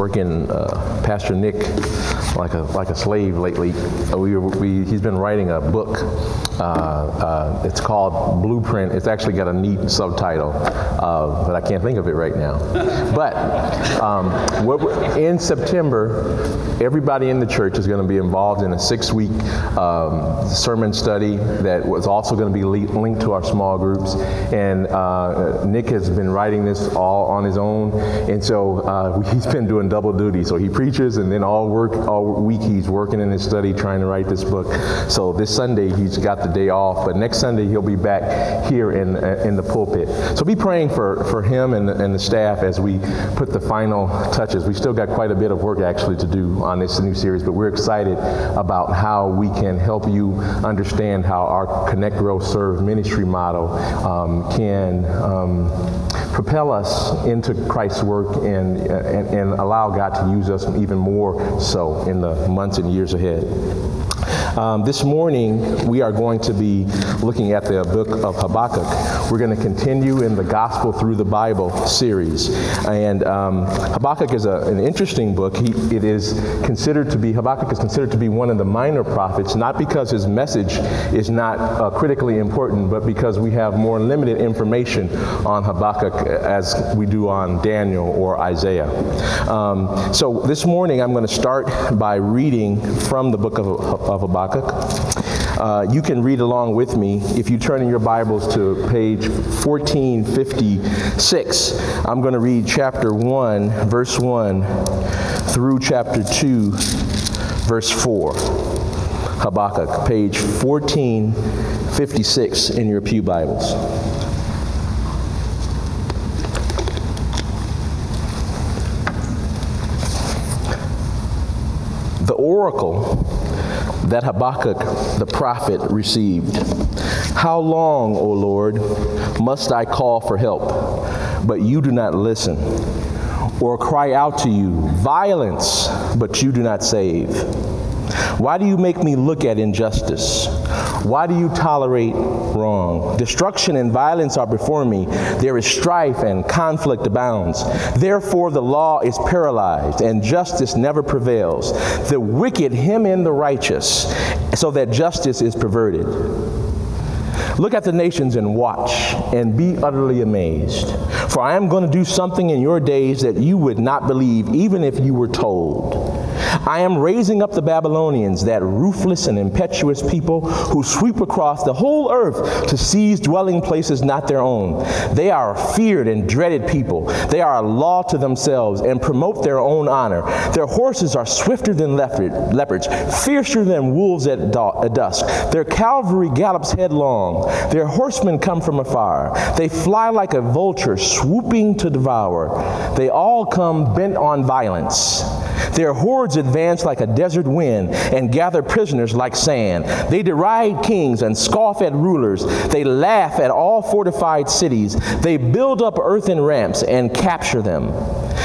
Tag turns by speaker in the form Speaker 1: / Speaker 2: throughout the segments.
Speaker 1: working uh, Pastor Nick like a like a slave lately. Uh, we, we, he's been writing a book. Uh, uh, it's called Blueprint. It's actually got a neat subtitle, uh, but I can't think of it right now. But um, in September, everybody in the church is going to be involved in a six-week um, sermon study that was also going to be linked to our small groups. And uh, Nick has been writing this all on his own, and so he's been doing double duty. So he preaches, and then all work all week he's working in his study trying to write this book. So this Sunday he's got the day off, but next Sunday he'll be back here in uh, in the pulpit. So be praying for for him and, and the staff as we put the final touches. We still got quite a bit of work actually to do on this new series, but we're excited about how we can help you understand how our Connect, Grow, Serve ministry model um, can um, propel us into Christ's work and, and, and allow allow God to use us even more so in the months and years ahead. Um, this morning, we are going to be looking at the book of Habakkuk. We're going to continue in the Gospel Through the Bible series. And um, Habakkuk is a, an interesting book. He, it is considered to be, Habakkuk is considered to be one of the minor prophets, not because his message is not uh, critically important, but because we have more limited information on Habakkuk as we do on Daniel or Isaiah. Um, so this morning, I'm going to start by reading from the book of, of Habakkuk. Habakkuk. Uh, you can read along with me if you turn in your Bibles to page 1456. I'm going to read chapter 1, verse 1 through chapter 2, verse 4. Habakkuk, page 1456 in your Pew Bibles. The oracle that Habakkuk the prophet received. How long, O Lord, must I call for help, but you do not listen, or cry out to you, violence, but you do not save? Why do you make me look at injustice? Why do you tolerate wrong? Destruction and violence are before me. There is strife and conflict abounds. Therefore, the law is paralyzed and justice never prevails. The wicked hem in the righteous, so that justice is perverted. Look at the nations and watch and be utterly amazed. For I am going to do something in your days that you would not believe, even if you were told. I am raising up the Babylonians, that ruthless and impetuous people who sweep across the whole earth to seize dwelling places not their own. They are a feared and dreaded people. They are a law to themselves and promote their own honor. Their horses are swifter than leopards, fiercer than wolves at dusk. Their cavalry gallops headlong. Their horsemen come from afar. They fly like a vulture, swooping to devour. They all come bent on violence. Their hordes advance like a desert wind and gather prisoners like sand. They deride kings and scoff at rulers. They laugh at all fortified cities. They build up earthen ramps and capture them.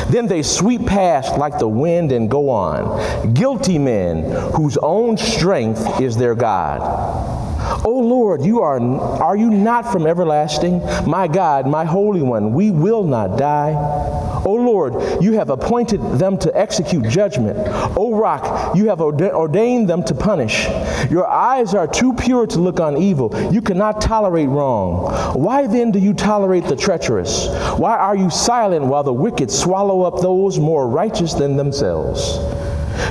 Speaker 1: Then they sweep past like the wind and go on. Guilty men whose own strength is their God. O oh Lord, you are, are you not from everlasting? My God, my Holy One, we will not die. O oh Lord, you have appointed them to execute judgment. O rock, you have ordained them to punish. Your eyes are too pure to look on evil. You cannot tolerate wrong. Why then do you tolerate the treacherous? Why are you silent while the wicked swallow up those more righteous than themselves?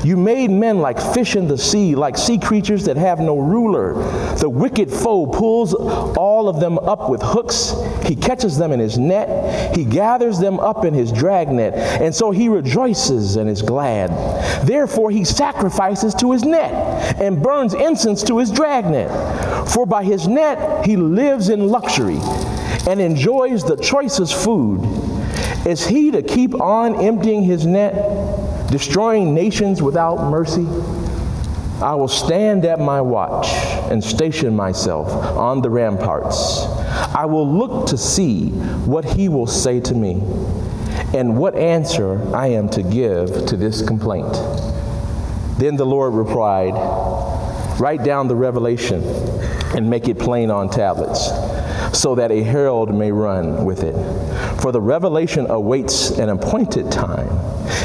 Speaker 1: You made men like fish in the sea, like sea creatures that have no ruler. The wicked foe pulls all of them up with hooks. He catches them in his net. He gathers them up in his dragnet. And so he rejoices and is glad. Therefore, he sacrifices to his net and burns incense to his dragnet. For by his net he lives in luxury and enjoys the choicest food. Is he to keep on emptying his net? Destroying nations without mercy, I will stand at my watch and station myself on the ramparts. I will look to see what he will say to me and what answer I am to give to this complaint. Then the Lord replied, Write down the revelation and make it plain on tablets, so that a herald may run with it. For the revelation awaits an appointed time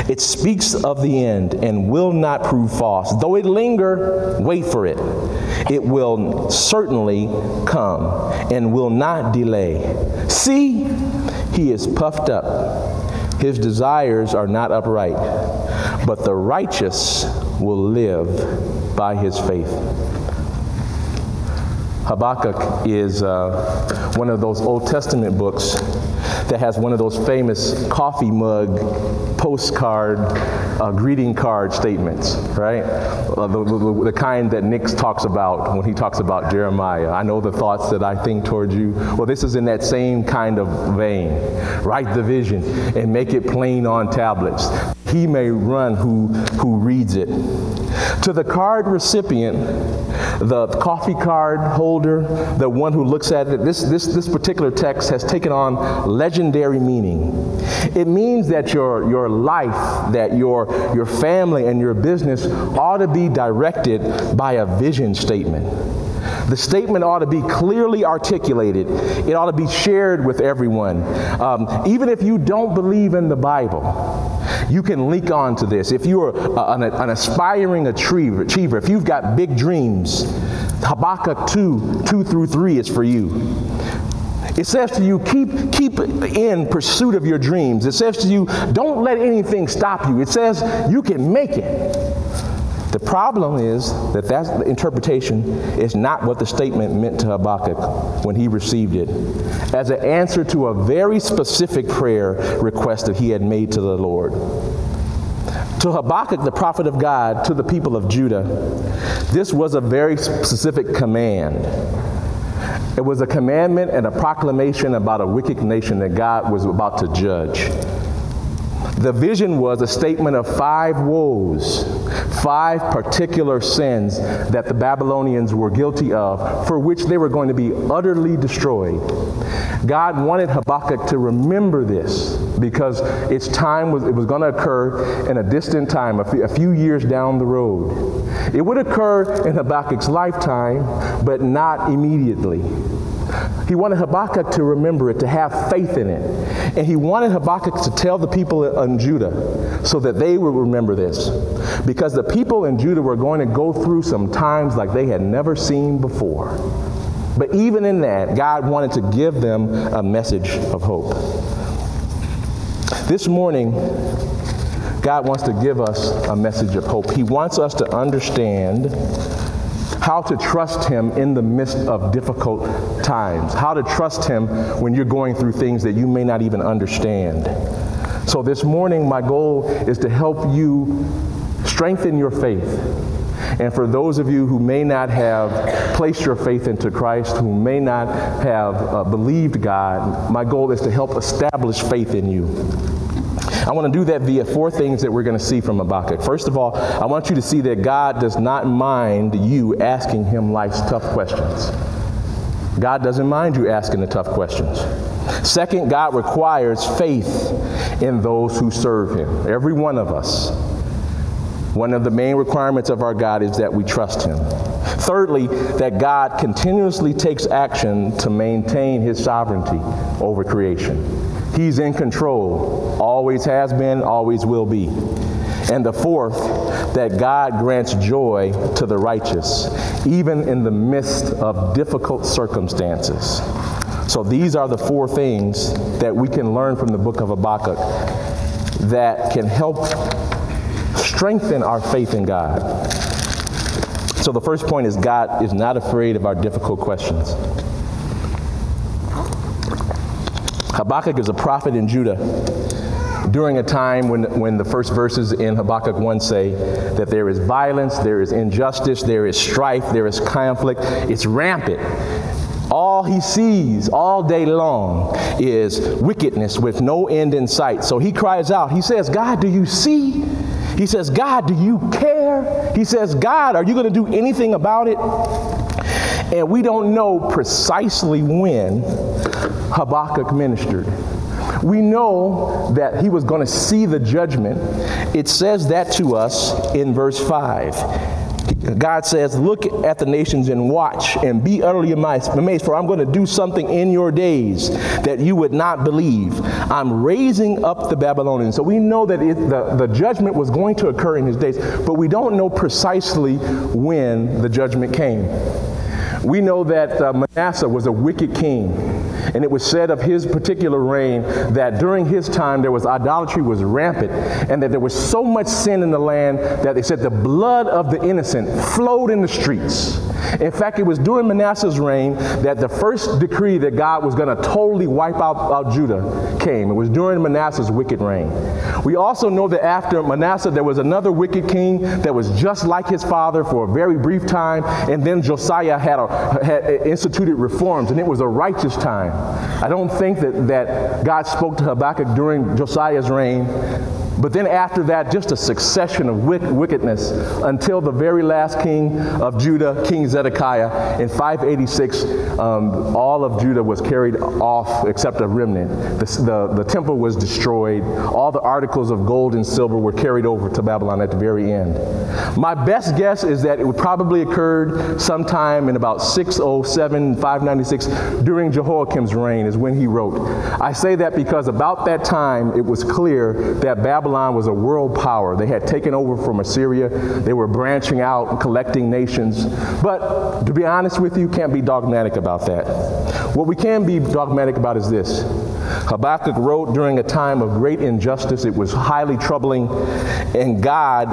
Speaker 1: It speaks of the end and will not prove false. Though it linger, wait for it. It will certainly come and will not delay. See, he is puffed up. His desires are not upright, but the righteous will live by his faith. Habakkuk is uh, one of those Old Testament books that has one of those famous coffee mug postcard uh, greeting card statements, right? Uh, the, the, the, kind that Nick talks about when he talks about Jeremiah. I know the thoughts that I think towards you. Well, this is in that same kind of vein. Write the vision and make it plain on tablets. He may run who, who reads it. To the card recipient, the coffee card holder, the one who looks at it, this, this, this particular text has taken on legendary meaning. It means that your, your life, that your, your family, and your business ought to be directed by a vision statement. The statement ought to be clearly articulated. It ought to be shared with everyone. Um, even if you don't believe in the Bible, you can link on to this. If you're an, an aspiring achiever, achiever, if you've got big dreams, Habakkuk 2, 2 through 3 is for you. It says to you, keep, keep in pursuit of your dreams. It says to you, don't let anything stop you. It says you can make it. The problem is that that interpretation is not what the statement meant to Habakkuk when he received it, as an answer to a very specific prayer request that he had made to the Lord. To Habakkuk, the prophet of God, to the people of Judah, this was a very specific command. It was a commandment and a proclamation about a wicked nation that God was about to judge. The vision was a statement of five woes, five particular sins that the Babylonians were guilty of, for which they were going to be utterly destroyed. God wanted Habakkuk to remember this because its time was, it was going to occur in a distant time, a few years down the road. It would occur in Habakkuk's lifetime, but not immediately. He wanted Habakkuk to remember it, to have faith in it. And he wanted Habakkuk to tell the people in Judah so that they would remember this. Because the people in Judah were going to go through some times like they had never seen before. But even in that, God wanted to give them a message of hope. This morning, God wants to give us a message of hope. He wants us to understand how to trust Him in the midst of difficult times, how to trust Him when you're going through things that you may not even understand. So, this morning, my goal is to help you strengthen your faith. And for those of you who may not have placed your faith into Christ, who may not have uh, believed God, my goal is to help establish faith in you. I want to do that via four things that we're going to see from Habakkuk. First of all, I want you to see that God does not mind you asking him life's tough questions. God doesn't mind you asking the tough questions. Second, God requires faith in those who serve him, every one of us. One of the main requirements of our God is that we trust him. Thirdly, that God continuously takes action to maintain his sovereignty over creation. He's in control, always has been, always will be. And the fourth, that God grants joy to the righteous, even in the midst of difficult circumstances. So these are the four things that we can learn from the book of Habakkuk that can help strengthen our faith in God. So the first point is God is not afraid of our difficult questions. Habakkuk is a prophet in Judah during a time when, when the first verses in Habakkuk 1 say that there is violence, there is injustice, there is strife, there is conflict. It's rampant. All he sees all day long is wickedness with no end in sight. So he cries out. He says, God, do you see? He says, God, do you care? He says, God, are you going to do anything about it? And we don't know precisely when Habakkuk ministered. We know that he was going to see the judgment. It says that to us in verse 5. God says, Look at the nations and watch and be utterly amazed, for I'm going to do something in your days that you would not believe. I'm raising up the Babylonians. So we know that it, the, the judgment was going to occur in his days, but we don't know precisely when the judgment came. We know that uh, Manasseh was a wicked king. And it was said of his particular reign that during his time there was idolatry was rampant and that there was so much sin in the land that they said the blood of the innocent flowed in the streets. In fact, it was during Manasseh's reign that the first decree that God was going to totally wipe out, out Judah came. It was during Manasseh's wicked reign. We also know that after Manasseh, there was another wicked king that was just like his father for a very brief time, and then Josiah had, a, had instituted reforms, and it was a righteous time. I don't think that, that God spoke to Habakkuk during Josiah's reign, but then after that, just a succession of wickedness until the very last king of Judah, King Zedekiah. Zedekiah, in 586, um, all of Judah was carried off except a remnant. The, the, the temple was destroyed. All the articles of gold and silver were carried over to Babylon at the very end. My best guess is that it probably occurred sometime in about 607, 596, during Jehoiakim's reign is when he wrote. I say that because about that time it was clear that Babylon was a world power. They had taken over from Assyria. They were branching out and collecting nations. But to be honest with you, can't be dogmatic about that. What we can be dogmatic about is this. Habakkuk wrote during a time of great injustice. It was highly troubling, and God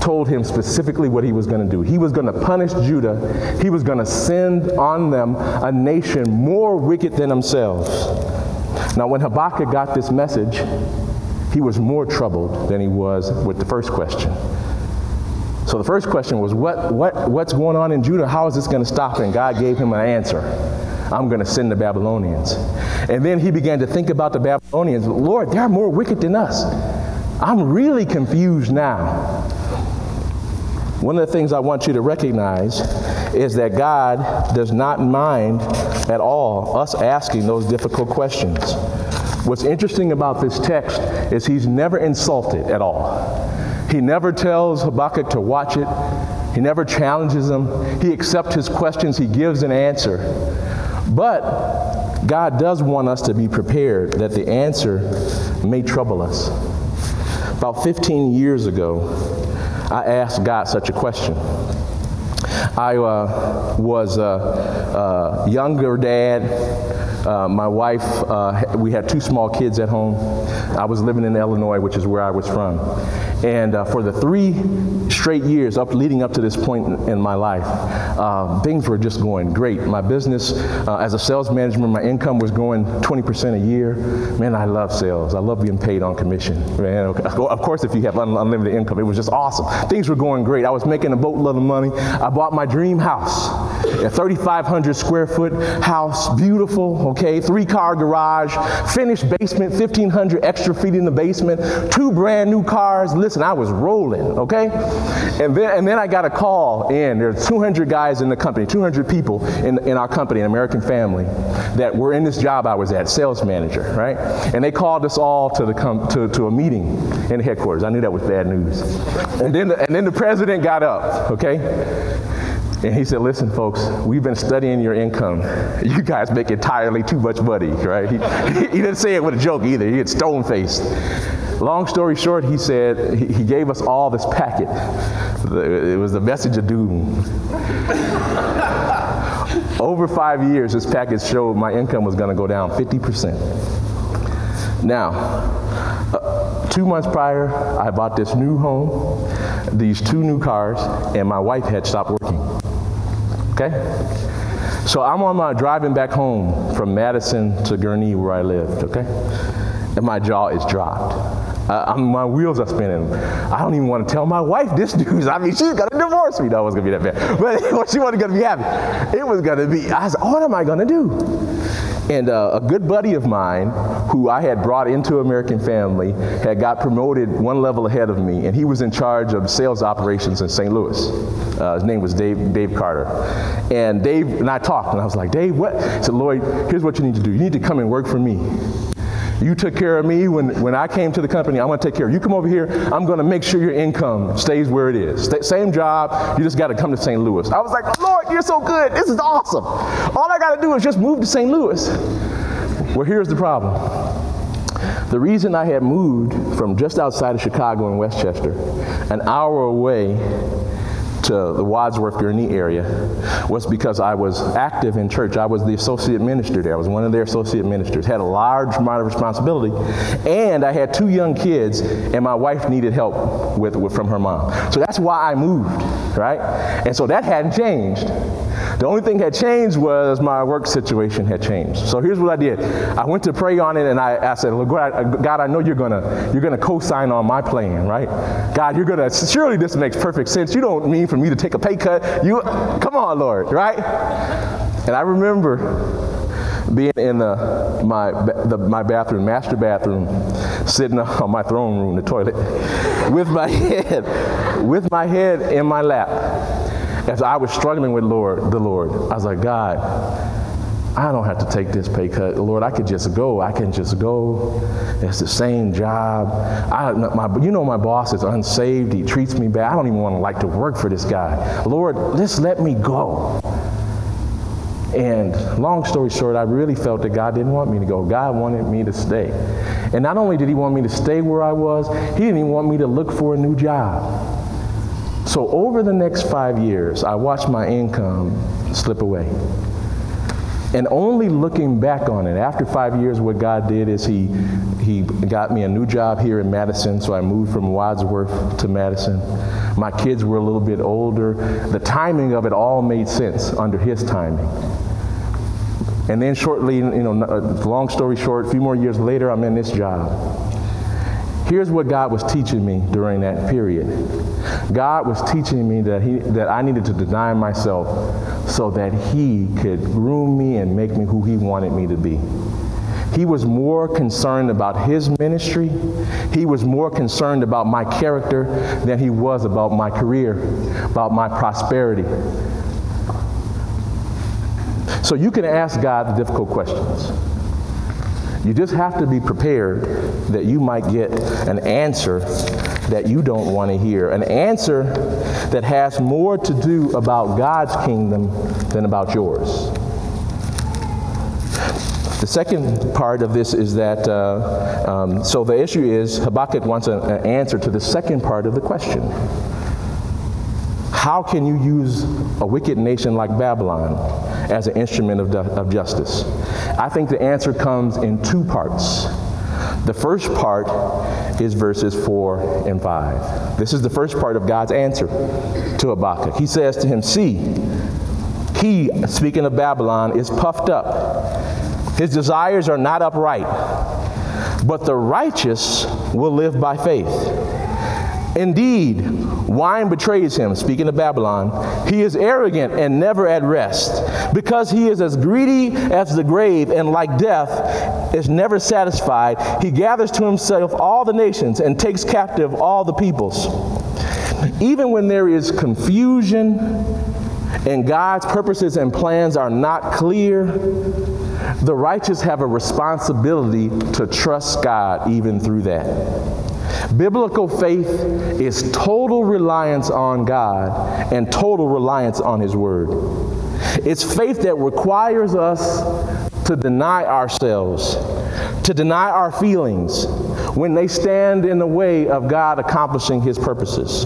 Speaker 1: told him specifically what he was going to do. He was going to punish Judah. He was going to send on them a nation more wicked than themselves. Now, when Habakkuk got this message, he was more troubled than he was with the first question. So the first question was, what, what, what's going on in Judah? How is this going to stop? And God gave him an answer. I'm going to send the Babylonians. And then he began to think about the Babylonians. Lord, they're more wicked than us. I'm really confused now. One of the things I want you to recognize is that God does not mind at all us asking those difficult questions. What's interesting about this text is he's never insulted at all. He never tells Habakkuk to watch it. He never challenges him. He accepts his questions. He gives an answer. But God does want us to be prepared that the answer may trouble us. About 15 years ago, I asked God such a question. I uh, was a, a younger dad uh, my wife, uh, we had two small kids at home. I was living in Illinois, which is where I was from. And uh, for the three straight years up leading up to this point in, my life, uh, things were just going great. My business, uh, as a sales manager, my income was going 20% a year. Man, I love sales. I love being paid on commission. Man, of course, if you have un- unlimited income, it was just awesome. Things were going great. I was making a boatload of money. I bought my dream house, a 3,500 square foot house, beautiful. Okay, three car garage, finished basement, 1,500 extra feet in the basement, two brand new cars listen, I was rolling, okay? And then, and then I got a call in. There are 200 guys in the company, 200 people in, in our company, an American family, that were in this job I was at, sales manager, right? And they called us all to, the com- to, to a meeting in headquarters. I knew that was bad news. And then, the, and then the president got up, okay? And he said, Listen, folks, we've been studying your income. You guys make entirely too much money, right? He, he didn't say it with a joke either. He had stone faced. Long story short, he said, he gave us all this packet. It was the message of doom. Over five years, this package showed my income was going to go down 50%. Now, uh, two months prior, I bought this new home, these two new cars, and my wife had stopped working. Okay? So I'm on my driving back home from Madison to Gurnee where I lived, okay? And my jaw is dropped. Uh, my wheels are spinning. I don't even want to tell my wife this news. I mean, she's to divorce me. No, it was to be that bad. But she wasn't to be happy. It was to be, I said, what am I to do? And uh, a good buddy of mine, who I had brought into American Family, had got promoted one level ahead of me, and he was in charge of sales operations in St. Louis. Uh, his name was Dave, Dave Carter. And Dave and I talked, and I was like, Dave, what? He said, Lloyd, here's what you need to do. You need to come and work for me. You took care of me when, when I came to the company. I'm going to take care of you. Come over here. I'm going to make sure your income stays where it is. same job. You just got to come to St. Louis. I was like, Lord, you're so good. This is awesome. All I got to do is just move to St. Louis. Well, here's the problem. The reason I had moved from just outside of Chicago in Westchester, an hour away to the Wadsworth Gurnee area was because I was active in church. I was the associate minister there. I was one of their associate ministers. Had a large amount of responsibility, and I had two young kids, and my wife needed help with, with from her mom. So that's why I moved, right? And so that hadn't changed. The only thing had changed was my work situation had changed. So here's what I did. I went to pray on it and I, I said, Look, God, uh, God, I know you're gonna you're gonna co-sign on my plan, right? God, you're gonna surely this makes perfect sense. You don't mean for me to take a pay cut. You come on, Lord, right? And I remember being in the, my, the, my bathroom, master bathroom, sitting on my throne room, the toilet, with my head, with my head in my lap as I was struggling with Lord, the Lord, I was like, God, I don't have to take this pay cut. Lord, I could just go. I can just go. It's the same job. I, my, you know, my boss is unsaved. He treats me bad. I don't even want to like to work for this guy. Lord, just let me go. And long story short, I really felt that God didn't want me to go. God wanted me to stay. And not only did He want me to stay where I was, He didn't even want me to look for a new job. So over the next five years, I watched my income slip away. And only looking back on it, after five years, what God did is He He got me a new job here in Madison. So I moved from Wadsworth to Madison. My kids were a little bit older. The timing of it all made sense under His timing. And then shortly, you know, uh, long story short, a few more years later, I'm in this job. Here's what God was teaching me during that period. God was teaching me that, he, that I needed to deny myself so that He could groom me and make me who He wanted me to be. He was more concerned about his ministry. He was more concerned about my character than he was about my career, about my prosperity. So you can ask God the difficult questions. You just have to be prepared that you might get an answer that you don't want to hear, an answer that has more to do about God's kingdom than about yours. The second part of this is that, uh, um, so the issue is Habakkuk wants an answer to the second part of the question. How can you use a wicked nation like Babylon as an instrument of, of justice? I think the answer comes in two parts. The first part is verses 4 and 5. This is the first part of God's answer to Habakkuk. He says to him, See, he, speaking of Babylon, is puffed up. His desires are not upright, but the righteous will live by faith. Indeed, wine betrays him, speaking of Babylon. He is arrogant and never at rest, because he is as greedy as the grave, and like death is never satisfied. He gathers to himself all the nations and takes captive all the peoples. Even when there is confusion and God's purposes and plans are not clear, the righteous have a responsibility to trust God even through that. Biblical faith is total reliance on God and total reliance on His Word. It's faith that requires us to deny ourselves, to deny our feelings when they stand in the way of God accomplishing His purposes.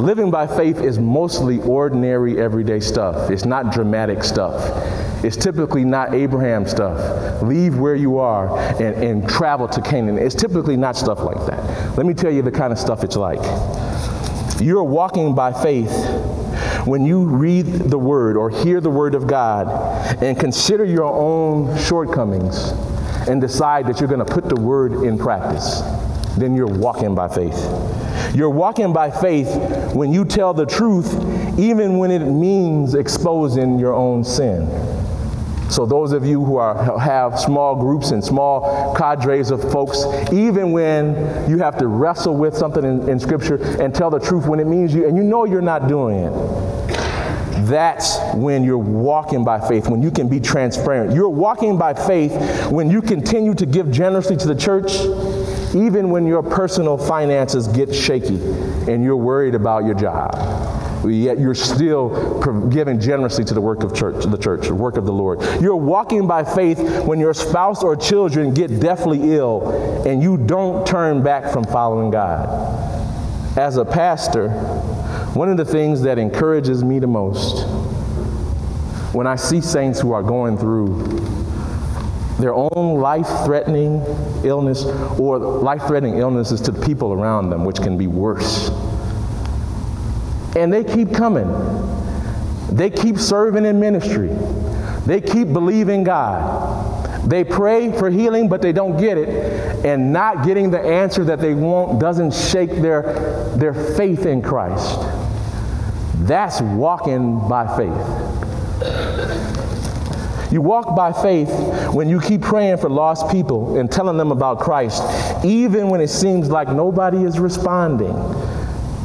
Speaker 1: Living by faith is mostly ordinary, everyday stuff. It's not dramatic stuff. It's typically not Abraham stuff. Leave where you are and, and travel to Canaan. It's typically not stuff like that. Let me tell you the kind of stuff it's like. You're walking by faith when you read the word or hear the word of God and consider your own shortcomings and decide that you're going to put the word in practice, then you're walking by faith. You're walking by faith when you tell the truth, even when it means exposing your own sin. So those of you who are, have small groups and small cadres of folks, even when you have to wrestle with something in, in Scripture and tell the truth when it means you, and you know you're not doing it, That's when you're walking by faith, when you can be transparent. You're walking by faith when you continue to give generously to the church, even when your personal finances get shaky and you're worried about your job. Yet you're still giving generously to the work of church, the church, the work of the Lord. You're walking by faith when your spouse or children get deathly ill and you don't turn back from following God. As a pastor, one of the things that encourages me the most when I see saints who are going through their own life threatening illness or life threatening illnesses to the people around them, which can be worse. And they keep coming. They keep serving in ministry. They keep believing God. They pray for healing, but they don't get it. And not getting the answer that they want doesn't shake their, their faith in Christ. That's walking by faith. You walk by faith when you keep praying for lost people and telling them about Christ, even when it seems like nobody is responding.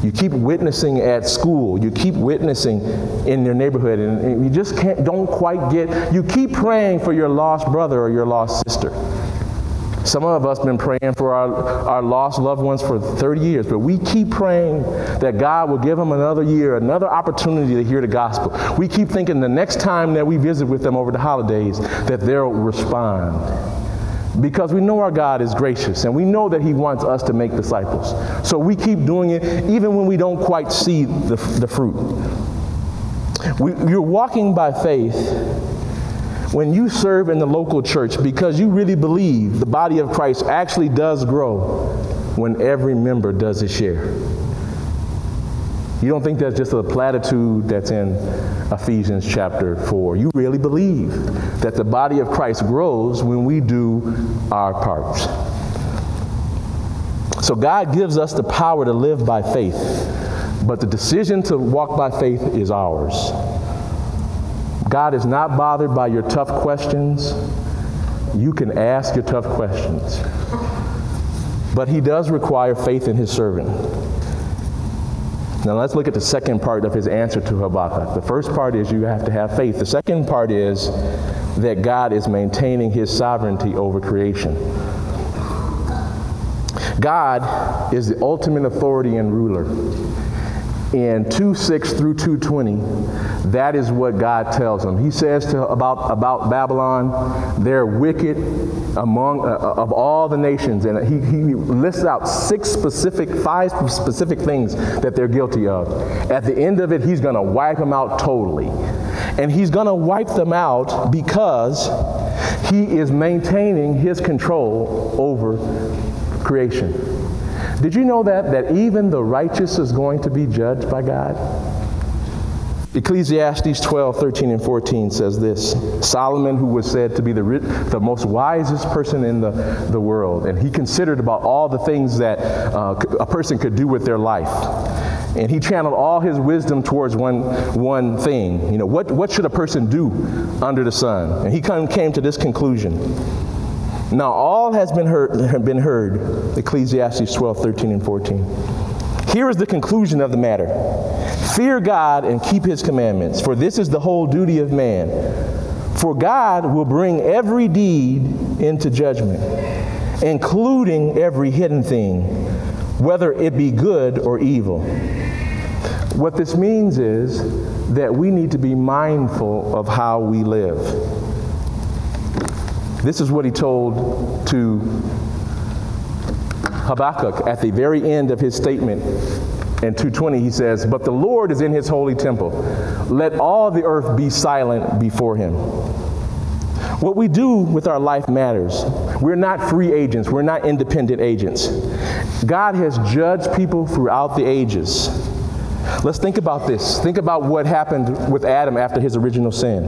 Speaker 1: You keep witnessing at school. You keep witnessing in your neighborhood, and, you just can't, don't quite get. You keep praying for your lost brother or your lost sister. Some of us have been praying for our, our lost loved ones for 30 years, but we keep praying that God will give them another year, another opportunity to hear the gospel. We keep thinking the next time that we visit with them over the holidays that they'll respond because we know our God is gracious and we know that He wants us to make disciples. So we keep doing it even when we don't quite see the, the fruit. We, you're walking by faith when you serve in the local church because you really believe the body of Christ actually does grow when every member does his share. You don't think that's just a platitude that's in Ephesians chapter 4. You really believe that the body of Christ grows when we do our parts. So God gives us the power to live by faith, but the decision to walk by faith is ours. God is not bothered by your tough questions. You can ask your tough questions. But he does require faith in his servant. Now let's look at the second part of his answer to Habakkuk. The first part is you have to have faith. The second part is that God is maintaining his sovereignty over creation. God is the ultimate authority and ruler in 2:6 through 2:20, that is what God tells them. He says to, about, about Babylon, they're wicked among uh, uh, of all the nations. And he, he lists out six specific, five specific things that they're guilty of. At the end of it, he's going to wipe them out totally. And he's going to wipe them out because he is maintaining his control over creation. Did you know that? That even the righteous is going to be judged by God? Ecclesiastes 12, 13, and 14 says this Solomon, who was said to be the, the most wisest person in the, the world, and he considered about all the things that uh, a person could do with their life. And he channeled all his wisdom towards one, one thing. You know, what, what should a person do under the sun? And he come, came to this conclusion now all has been heard, been heard, Ecclesiastes 12, 13, and 14. Here is the conclusion of the matter. Fear God and keep his commandments, for this is the whole duty of man. For God will bring every deed into judgment, including every hidden thing, whether it be good or evil. What this means is that we need to be mindful of how we live. This is what he told to Habakkuk at the very end of his statement in 220 he says but the lord is in his holy temple. Let all the earth be silent before him. What we do with our life matters. We're not free agents. We're not independent agents. God has judged people throughout the ages. Let's think about this. Think about what happened with adam after his original sin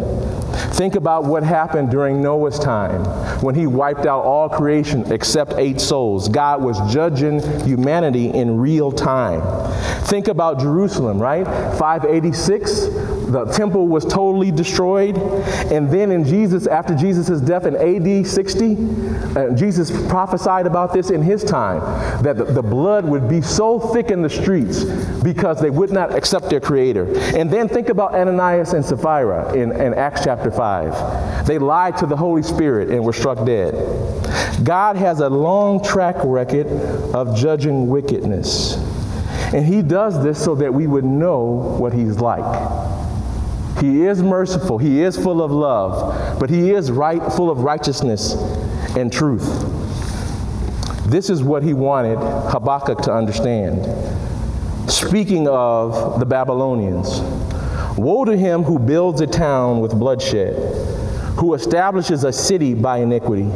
Speaker 1: Think about what happened during Noah's time when he wiped out all creation except eight souls. God was judging humanity in real time. Think about Jerusalem, right? 586, the temple was totally destroyed. And then in Jesus, after Jesus' death in AD 60, uh, Jesus prophesied about this in his time that the, the blood would be so thick in the streets because they would not accept their creator. And then think about Ananias and Sapphira in, in Acts chapter 5. They lied to the Holy Spirit and were struck dead. God has a long track record of judging wickedness. And he does this so that we would know what he's like. He is merciful, he is full of love, but he is right full of righteousness and truth. This is what he wanted Habakkuk to understand. Speaking of the Babylonians, woe to him who builds a town with bloodshed, who establishes a city by iniquity.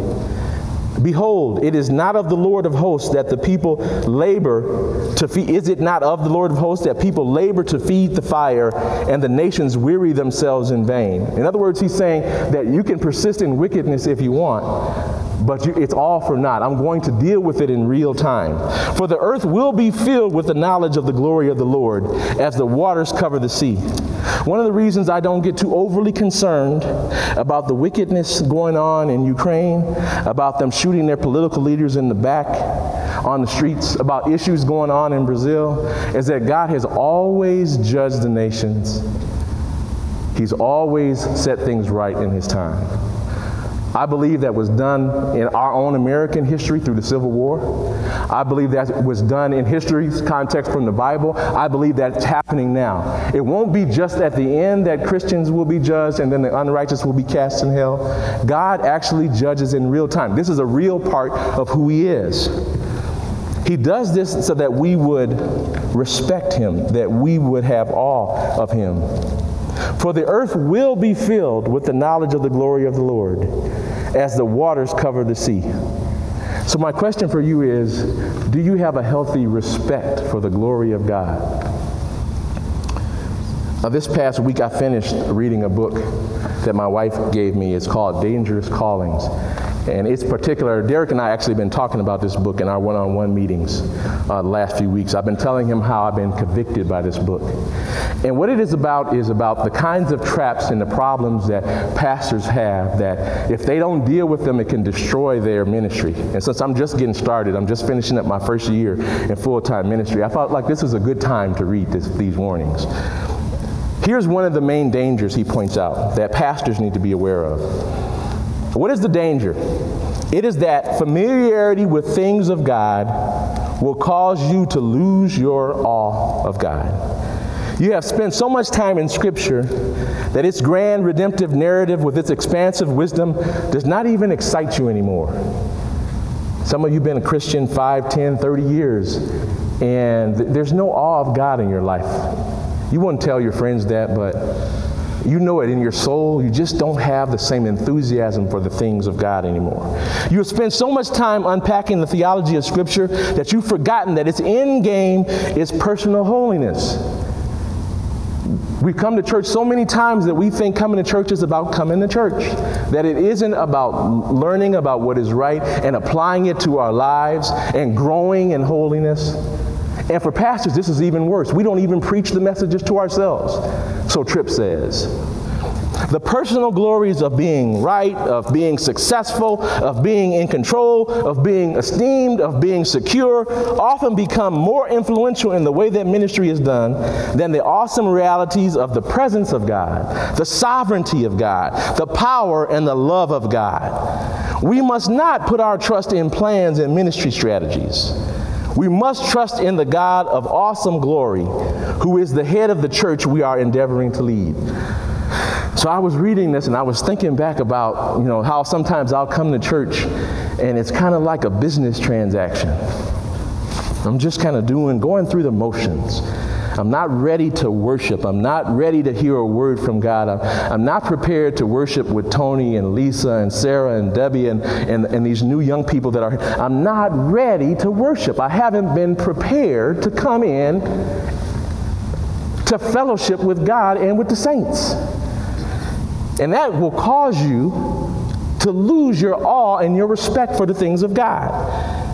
Speaker 1: Behold, it is not of the Lord of hosts that the people labor to feed. Is it not of the Lord of hosts that people labor to feed the fire and the nations weary themselves in vain? In other words, he's saying that you can persist in wickedness if you want, but you, it's all for naught. I'm going to deal with it in real time. For the earth will be filled with the knowledge of the glory of the Lord as the waters cover the sea. One of the reasons I don't get too overly concerned about the wickedness going on in Ukraine, about them shooting their political leaders in the back on the streets, about issues going on in Brazil, is that God has always judged the nations. He's always set things right in His time. I believe that was done in our own American history through the Civil War. I believe that was done in history's context from the Bible. I believe that's happening now. It won't be just at the end that Christians will be judged and then the unrighteous will be cast in hell. God actually judges in real time. This is a real part of who He is. He does this so that we would respect Him, that we would have awe of Him. For the earth will be filled with the knowledge of the glory of the Lord as the waters cover the sea. So, my question for you is Do you have a healthy respect for the glory of God? Now, this past week, I finished reading a book that my wife gave me. It's called Dangerous Callings. And it's particular, Derek and I actually been talking about this book in our one on one meetings uh, the last few weeks. I've been telling him how I've been convicted by this book. And what it is about is about the kinds of traps and the problems that pastors have that if they don't deal with them, it can destroy their ministry. And since I'm just getting started, I'm just finishing up my first year in full time ministry, I felt like this is a good time to read this, these warnings. Here's one of the main dangers he points out that pastors need to be aware of. What is the danger? It is that familiarity with things of God will cause you to lose your awe of God. You have spent so much time in Scripture that its grand redemptive narrative with its expansive wisdom does not even excite you anymore. Some of you have been a Christian 5, 10, 30 years, and there's no awe of God in your life. You wouldn't tell your friends that, but you know it in your soul. You just don't have the same enthusiasm for the things of God anymore. You have spent so much time unpacking the theology of Scripture that you've forgotten that its end game is personal holiness. We've come to church so many times that we think coming to church is about coming to church. That it isn't about learning about what is right and applying it to our lives and growing in holiness. And for pastors, this is even worse. We don't even preach the messages to ourselves. So Tripp says. The personal glories of being right, of being successful, of being in control, of being esteemed, of being secure, often become more influential in the way that ministry is done than the awesome realities of the presence of God, the sovereignty of God, the power and the love of God. We must not put our trust in plans and ministry strategies. We must trust in the God of awesome glory, who is the head of the church we are endeavoring to lead. So I was reading this and I was thinking back about, you know, how sometimes I'll come to church and it's kind of like a business transaction. I'm just kind of doing, going through the motions. I'm not ready to worship. I'm not ready to hear a word from God. I'm, I'm not prepared to worship with Tony and Lisa and Sarah and Debbie and, and, and these new young people that are. I'm not ready to worship. I haven't been prepared to come in to fellowship with God and with the saints. And that will cause you to lose your awe and your respect for the things of God.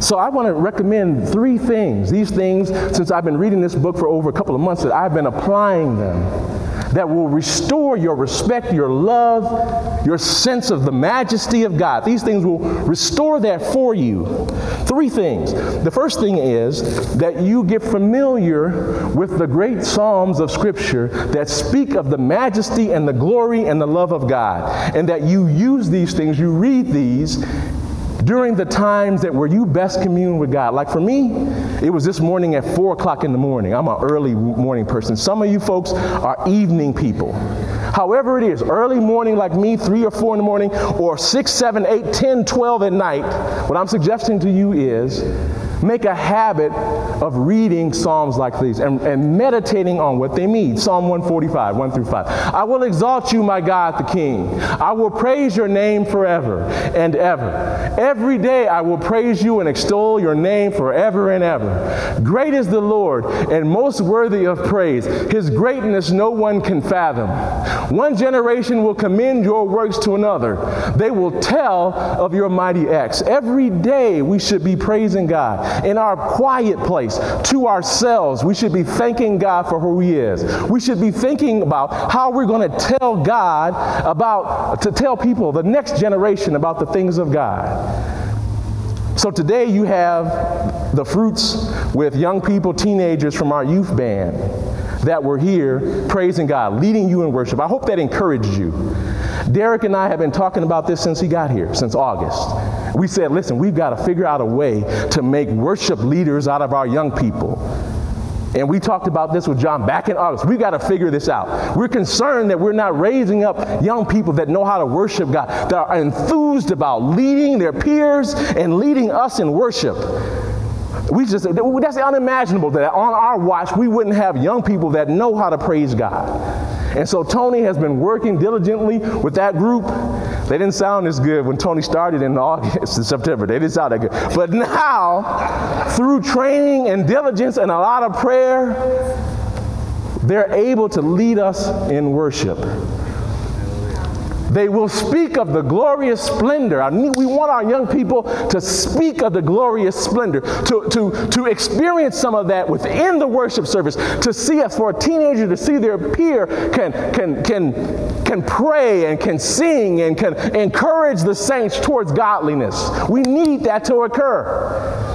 Speaker 1: So I want to recommend three things. These things, since I've been reading this book for over a couple of months, that I've been applying them that will restore your respect, your love, your sense of the majesty of God. These things will restore that for you. Three things. The first thing is that you get familiar with the great Psalms of Scripture that speak of the majesty and the glory and the love of God, and that you use these things, you read these during the times that where you best commune with God. Like for me, it was this morning at four o'clock in the morning. I'm an early morning person. Some of you folks are evening people. However it is, early morning like me, three or four in the morning, or six, seven, eight, ten, twelve at night, what I'm suggesting to you is make a habit of reading Psalms like these and, and, meditating on what they mean. Psalm 145, 1 through 5. I will exalt you, my God, the King. I will praise your name forever and ever. Every day I will praise you and extol your name forever and ever. Great is the Lord and most worthy of praise. His greatness no one can fathom. One generation will commend your works to another. They will tell of your mighty acts. Every day we should be praising God in our quiet place to ourselves. We should be thanking God for who He is. We should be thinking about how we're going to tell God about, to tell people, the next generation, about the things of God. So today you have the fruits with young people, teenagers from our youth band that were here praising God, leading you in worship. I hope that encouraged you. Derek and I have been talking about this since he got here, since August. We said, listen, we've got to figure out a way to make worship leaders out of our young people. And we talked about this with John back in August. We've got to figure this out. We're concerned that we're not raising up young people that know how to worship God, that are enthused about leading their peers and leading us in worship. We just, that's unimaginable that on our watch we wouldn't have young people that know how to praise God. And so Tony has been working diligently with that group. They didn't sound as good when Tony started in August and September. They didn't sound that good. But now, through training and diligence and a lot of prayer, they're able to lead us in worship. They will speak of the glorious splendor. we want our young people to speak of the glorious splendor, to, to, to experience some of that within the worship service, to see us, for a teenager to see their peer can, can, can, can pray and can sing and can encourage the saints towards godliness. We need that to occur.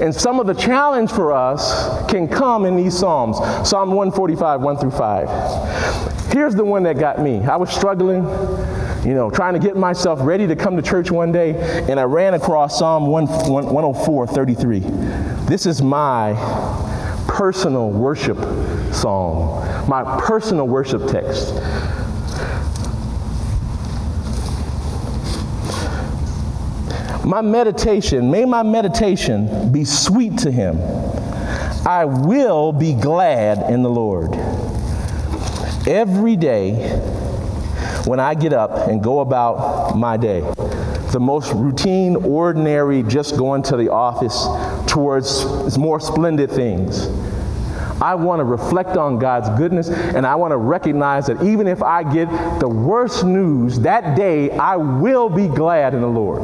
Speaker 1: And some of the challenge for us can come in these Psalms. Psalm 145, 1 through 5. Here's the one that got me. I was struggling, you know, trying to get myself ready to come to church one day, and I ran across Psalm 1, 104, 33. This is my personal worship song, my personal worship text. My meditation, may my meditation be sweet to him. I will be glad in the Lord. Every day when I get up and go about my day, the most routine, ordinary, just going to the office towards more splendid things. I want to reflect on God's goodness and I want to recognize that even if I get the worst news that day, I will be glad in the Lord.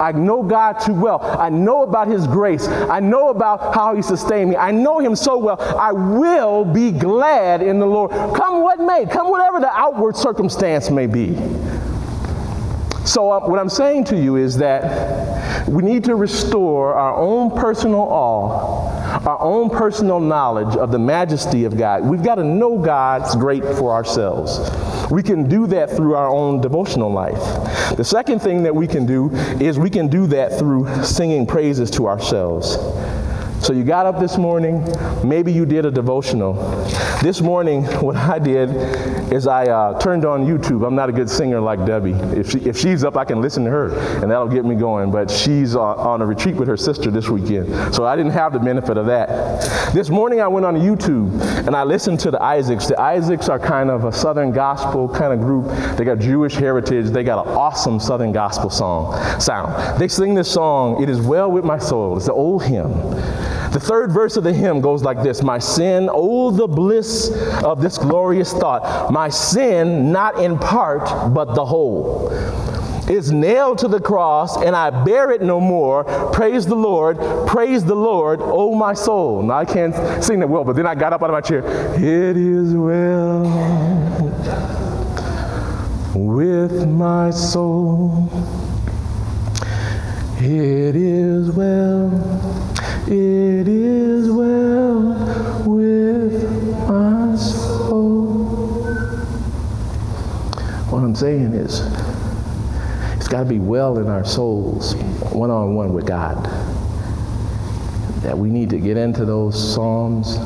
Speaker 1: I know God too well. I know about His grace. I know about how He sustained me. I know Him so well. I will be glad in the Lord. Come what may, come whatever the outward circumstance may be. So, uh, what I'm saying to you is that we need to restore our own personal awe, our own personal knowledge of the majesty of God. We've got to know God's great for ourselves. We can do that through our own devotional life. The second thing that we can do is we can do that through singing praises to ourselves. So you got up this morning, maybe you did a devotional. This morning, what I did is I uh, turned on YouTube. I'm not a good singer like Debbie. If, she, if she's up, I can listen to her, and that'll get me going. But she's uh, on a retreat with her sister this weekend, so I didn't have the benefit of that. This morning, I went on YouTube and I listened to the Isaacs. The Isaacs are kind of a Southern gospel kind of group. They got Jewish heritage. They got an awesome Southern gospel song sound. They sing this song, "It Is Well with My Soul." It's an old hymn. The third verse of the hymn goes like this My sin, oh, the bliss of this glorious thought. My sin, not in part, but the whole. is nailed to the cross, and I bear it no more. Praise the Lord, praise the Lord, oh my soul. Now I can't sing that well, but then I got up out of my chair. It is well with my soul. It is well, it is well with my soul. What I'm saying is, it's got to be well in our souls, one on one with God. That we need to get into those Psalms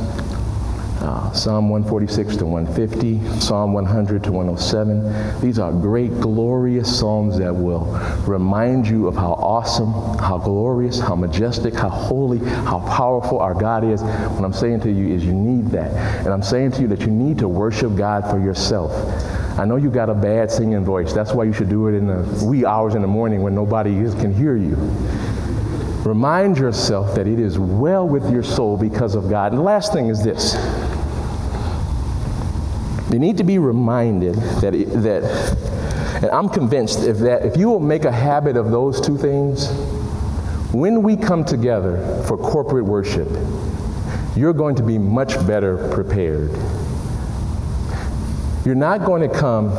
Speaker 1: uh, Psalm 146 to 150, Psalm 100 to 107. These are great, glorious psalms that will remind you of how awesome, how glorious, how majestic, how holy, how powerful our God is. What I'm saying to you is you need that. And I'm saying to you that you need to worship God for yourself. I know you got a bad singing voice. That's why you should do it in the wee hours in the morning when nobody can hear you. Remind yourself that it is well with your soul because of God. And the last thing is this you need to be reminded that, that and I'm convinced if that if you will make a habit of those two things, when we come together for corporate worship, you're going to be much better prepared. You're not going to come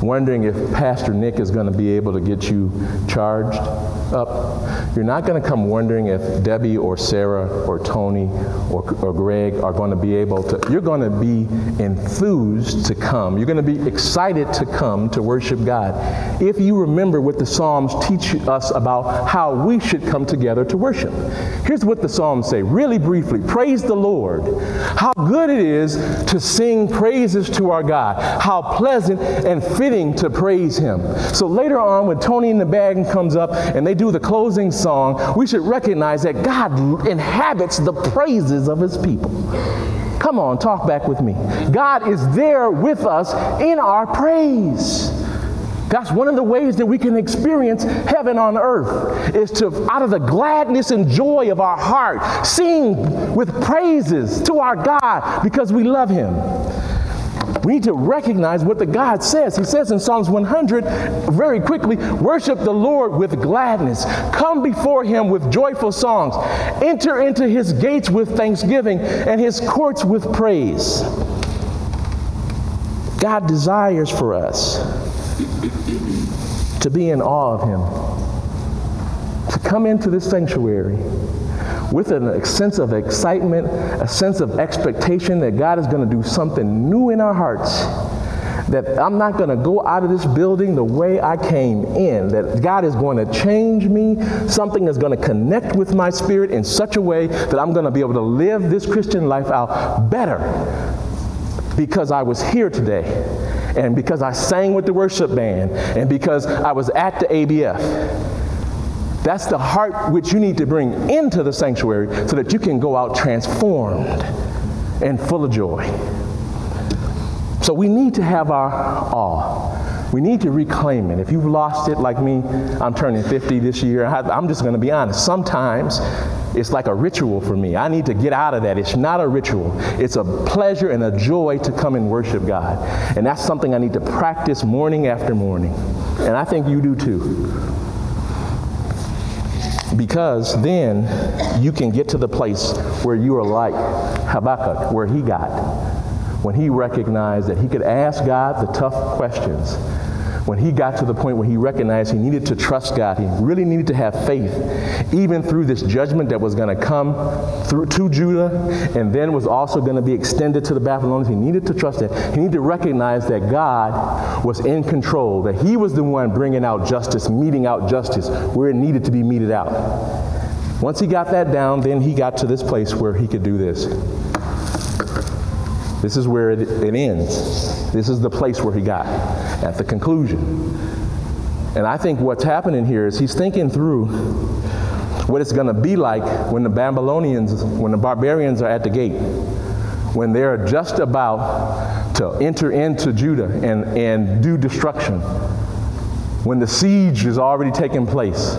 Speaker 1: wondering if Pastor Nick is going to be able to get you charged up. You're not going to come wondering if Debbie or Sarah or Tony or, or Greg are going to be able to. You're going to be enthused to come. You're going to be excited to come to worship God. If you remember what the Psalms teach us about how we should come together to worship. Here's what the Psalms say, really briefly Praise the Lord. How good it is to sing praises to our God. How pleasant and fitting to praise Him. So later on, when Tony and the band comes up and they do the closing song, we should recognize that God inhabits the praises of his people. Come on, talk back with me. God is there with us in our praise. That's one of the ways that we can experience heaven on earth is to out of the gladness and joy of our heart sing with praises to our God because we love him. We need to recognize what the God says. He says in Psalms 100 very quickly, worship the Lord with gladness. Come before him with joyful songs. Enter into his gates with thanksgiving and his courts with praise. God desires for us to be in awe of him, to come into this sanctuary with a sense of excitement, a sense of expectation that God is going to do something new in our hearts. That I'm not going to go out of this building the way I came in. That God is going to change me. Something is going to connect with my spirit in such a way that I'm going to be able to live this Christian life out better because I was here today and because I sang with the worship band and because I was at the ABF. That's the heart which you need to bring into the sanctuary so that you can go out transformed and full of joy. So we need to have our awe. We need to reclaim it. If you've lost it like me, I'm turning 50 this year. I'm just going to be honest. Sometimes it's like a ritual for me. I need to get out of that. It's not a ritual, it's a pleasure and a joy to come and worship God. And that's something I need to practice morning after morning. And I think you do too. Because then you can get to the place where you are like Habakkuk, where he got, when he recognized that he could ask God the tough questions when he got to the point where he recognized he needed to trust God, he really needed to have faith, even through this judgment that was going to come through to Judah and then was also going to be extended to the Babylonians. He needed to trust it. He needed to recognize that God was in control, that he was the one bringing out justice, meting out justice where it needed to be meted out. Once he got that down, then he got to this place where he could do this. This is where it, it ends. This is the place where he got at the conclusion. And I think what's happening here is he's thinking through what it's going to be like when the Babylonians, when the barbarians are at the gate, when they're just about to enter into Judah and, and do destruction, when the siege is already taking place.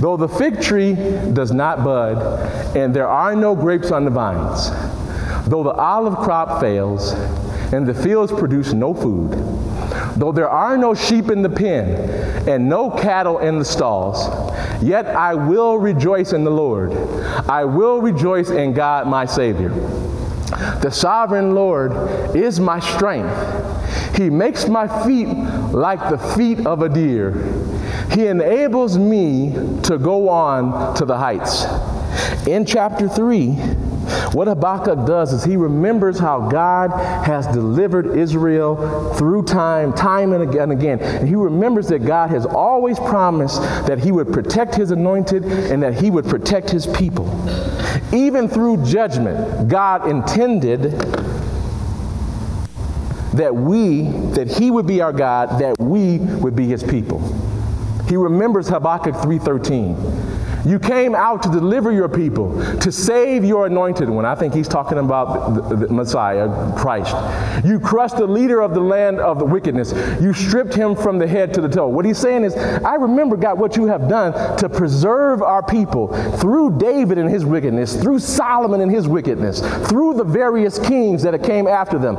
Speaker 1: Though the fig tree does not bud and there are no grapes on the vines, though the olive crop fails and the fields produce no food, Though there are no sheep in the pen and no cattle in the stalls, yet I will rejoice in the Lord. I will rejoice in God my Savior. The sovereign Lord is my strength. He makes my feet like the feet of a deer. He enables me to go on to the heights. In chapter 3, what Habakkuk does is he remembers how God has delivered Israel through time, time and again, and again. And he remembers that God has always promised that he would protect his anointed and that he would protect his people. Even through judgment, God intended that we, that he would be our God, that we would be his people. He remembers Habakkuk 3:13. You came out to deliver your people, to save your anointed one. I think he's talking about the, the Messiah, Christ. You crushed the leader of the land of the wickedness. You stripped him from the head to the toe. What he's saying is, I remember, God, what you have done to preserve our people through David and his wickedness, through Solomon and his wickedness, through the various kings that came after them.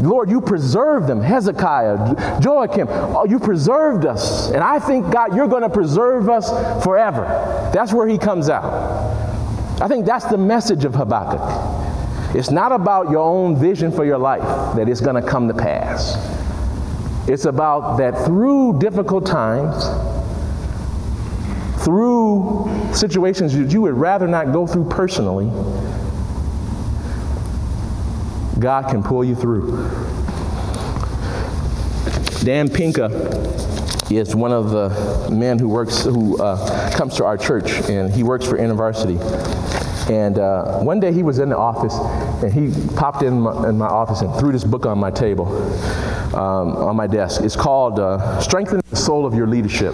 Speaker 1: Lord, you preserved them. Hezekiah, Joachim, oh, you preserved us. And I think, God, you're going to preserve us forever. That's where he comes out. I think that's the message of Habakkuk. It's not about your own vision for your life that it's going to come to pass. It's about that through difficult times, through situations that you would rather not go through personally, God can pull you through. Dan Pinka is one of the men who works, who uh, comes to our church, and he works for InterVarsity. And uh, one day he was in the office, and he popped in my, in my office and threw this book on my table, um, on my desk. It's called uh, Strengthen the Soul of Your Leadership.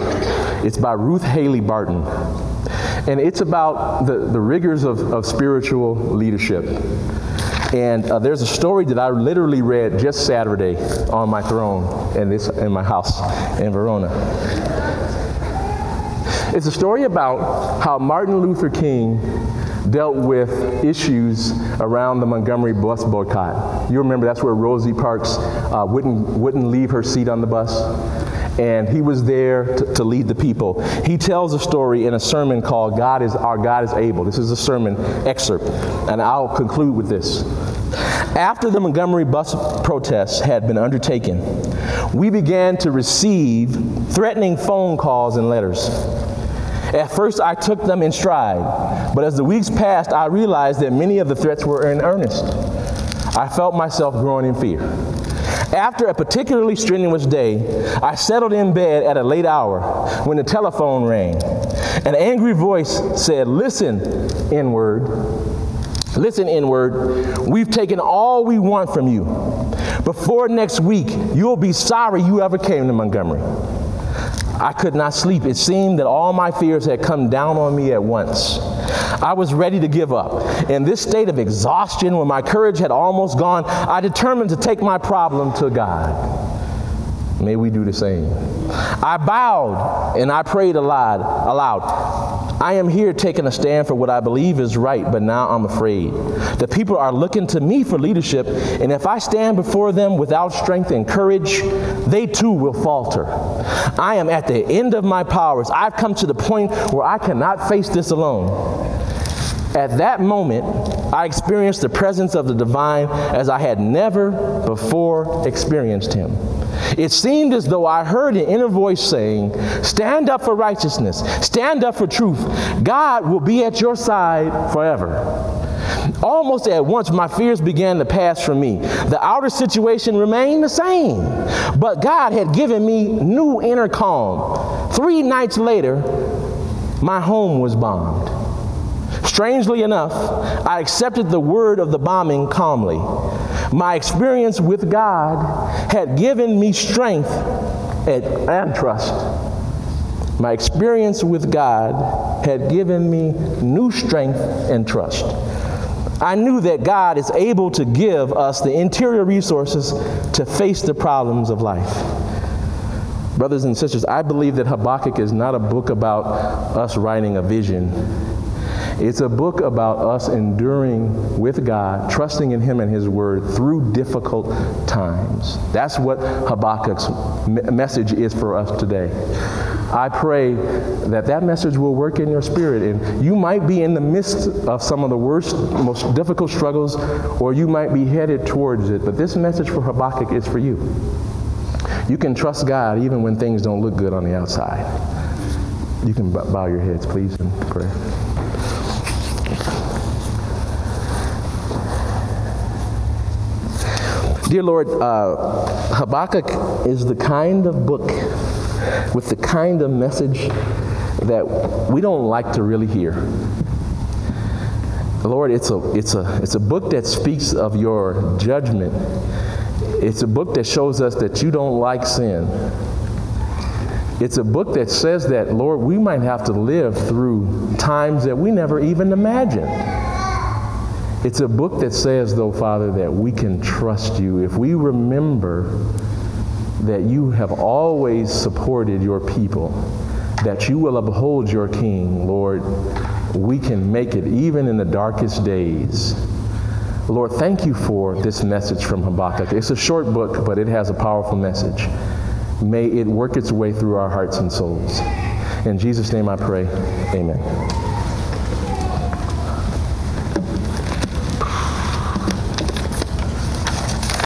Speaker 1: It's by Ruth Haley Barton. And it's about the, the rigors of, of spiritual leadership. And uh, there's a story that I literally read just Saturday on my throne in, this, in my house in Verona. It's a story about how Martin Luther King dealt with issues around the Montgomery bus boycott. You remember that's where Rosie Parks uh, wouldn't, wouldn't leave her seat on the bus? And he was there to, to, lead the people. He tells a story in a sermon called God is Our God is Able. This is a sermon excerpt, and I'll conclude with this. After the Montgomery bus protests had been undertaken, we began to receive threatening phone calls and letters. At first, I took them in stride, but as the weeks passed, I realized that many of the threats were in earnest. I felt myself growing in fear. After a particularly strenuous day, I settled in bed at a late hour when the telephone rang. An angry voice said, Listen, N word. Listen, N word. We've taken all we want from you. Before next week, you'll be sorry you ever came to Montgomery. I could not sleep. It seemed that all my fears had come down on me at once. I was ready to give up. In this state of exhaustion, when my courage had almost gone, I determined to take my problem to God. May we do the same. I bowed and I prayed aloud, aloud. I am here taking a stand for what I believe is right, but now I'm afraid. The people are looking to me for leadership, and if I stand before them without strength and courage, they too will falter. I am at the end of my powers. I've come to the point where I cannot face this alone. At that moment, I experienced the presence of the divine as I had never before experienced him. It seemed as though I heard an inner voice saying, Stand up for righteousness, stand up for truth. God will be at your side forever. Almost at once, my fears began to pass from me. The outer situation remained the same, but God had given me new inner calm. Three nights later, my home was bombed. Strangely enough, I accepted the word of the bombing calmly. My experience with God had given me strength and, trust. My experience with God had given me new strength and trust. I knew that God is able to give us the interior resources to face the problems of life. Brothers and sisters, I believe that Habakkuk is not a book about us writing a vision It's a book about us enduring with God, trusting in Him and His Word through difficult times. That's what Habakkuk's message is for us today. I pray that that message will work in your spirit. And you might be in the midst of some of the worst, most difficult struggles, or you might be headed towards it. But this message for Habakkuk is for you. You can trust God even when things don't look good on the outside. You can bow your heads, please, in prayer. Dear Lord, uh, Habakkuk is the kind of book with the kind of message that we don't like to really hear. Lord, it's a, it's, a, it's a book that speaks of your judgment. It's a book that shows us that you don't like sin. It's a book that says that, Lord, we might have to live through times that we never even imagined. It's a book that says, though, Father, that we can trust you if we remember that you have always supported your people, that you will uphold your king, Lord. We can make it even in the darkest days. Lord, thank you for this message from Habakkuk. It's a short book, but it has a powerful message. May it work its way through our hearts and souls. In Jesus' name I pray, amen.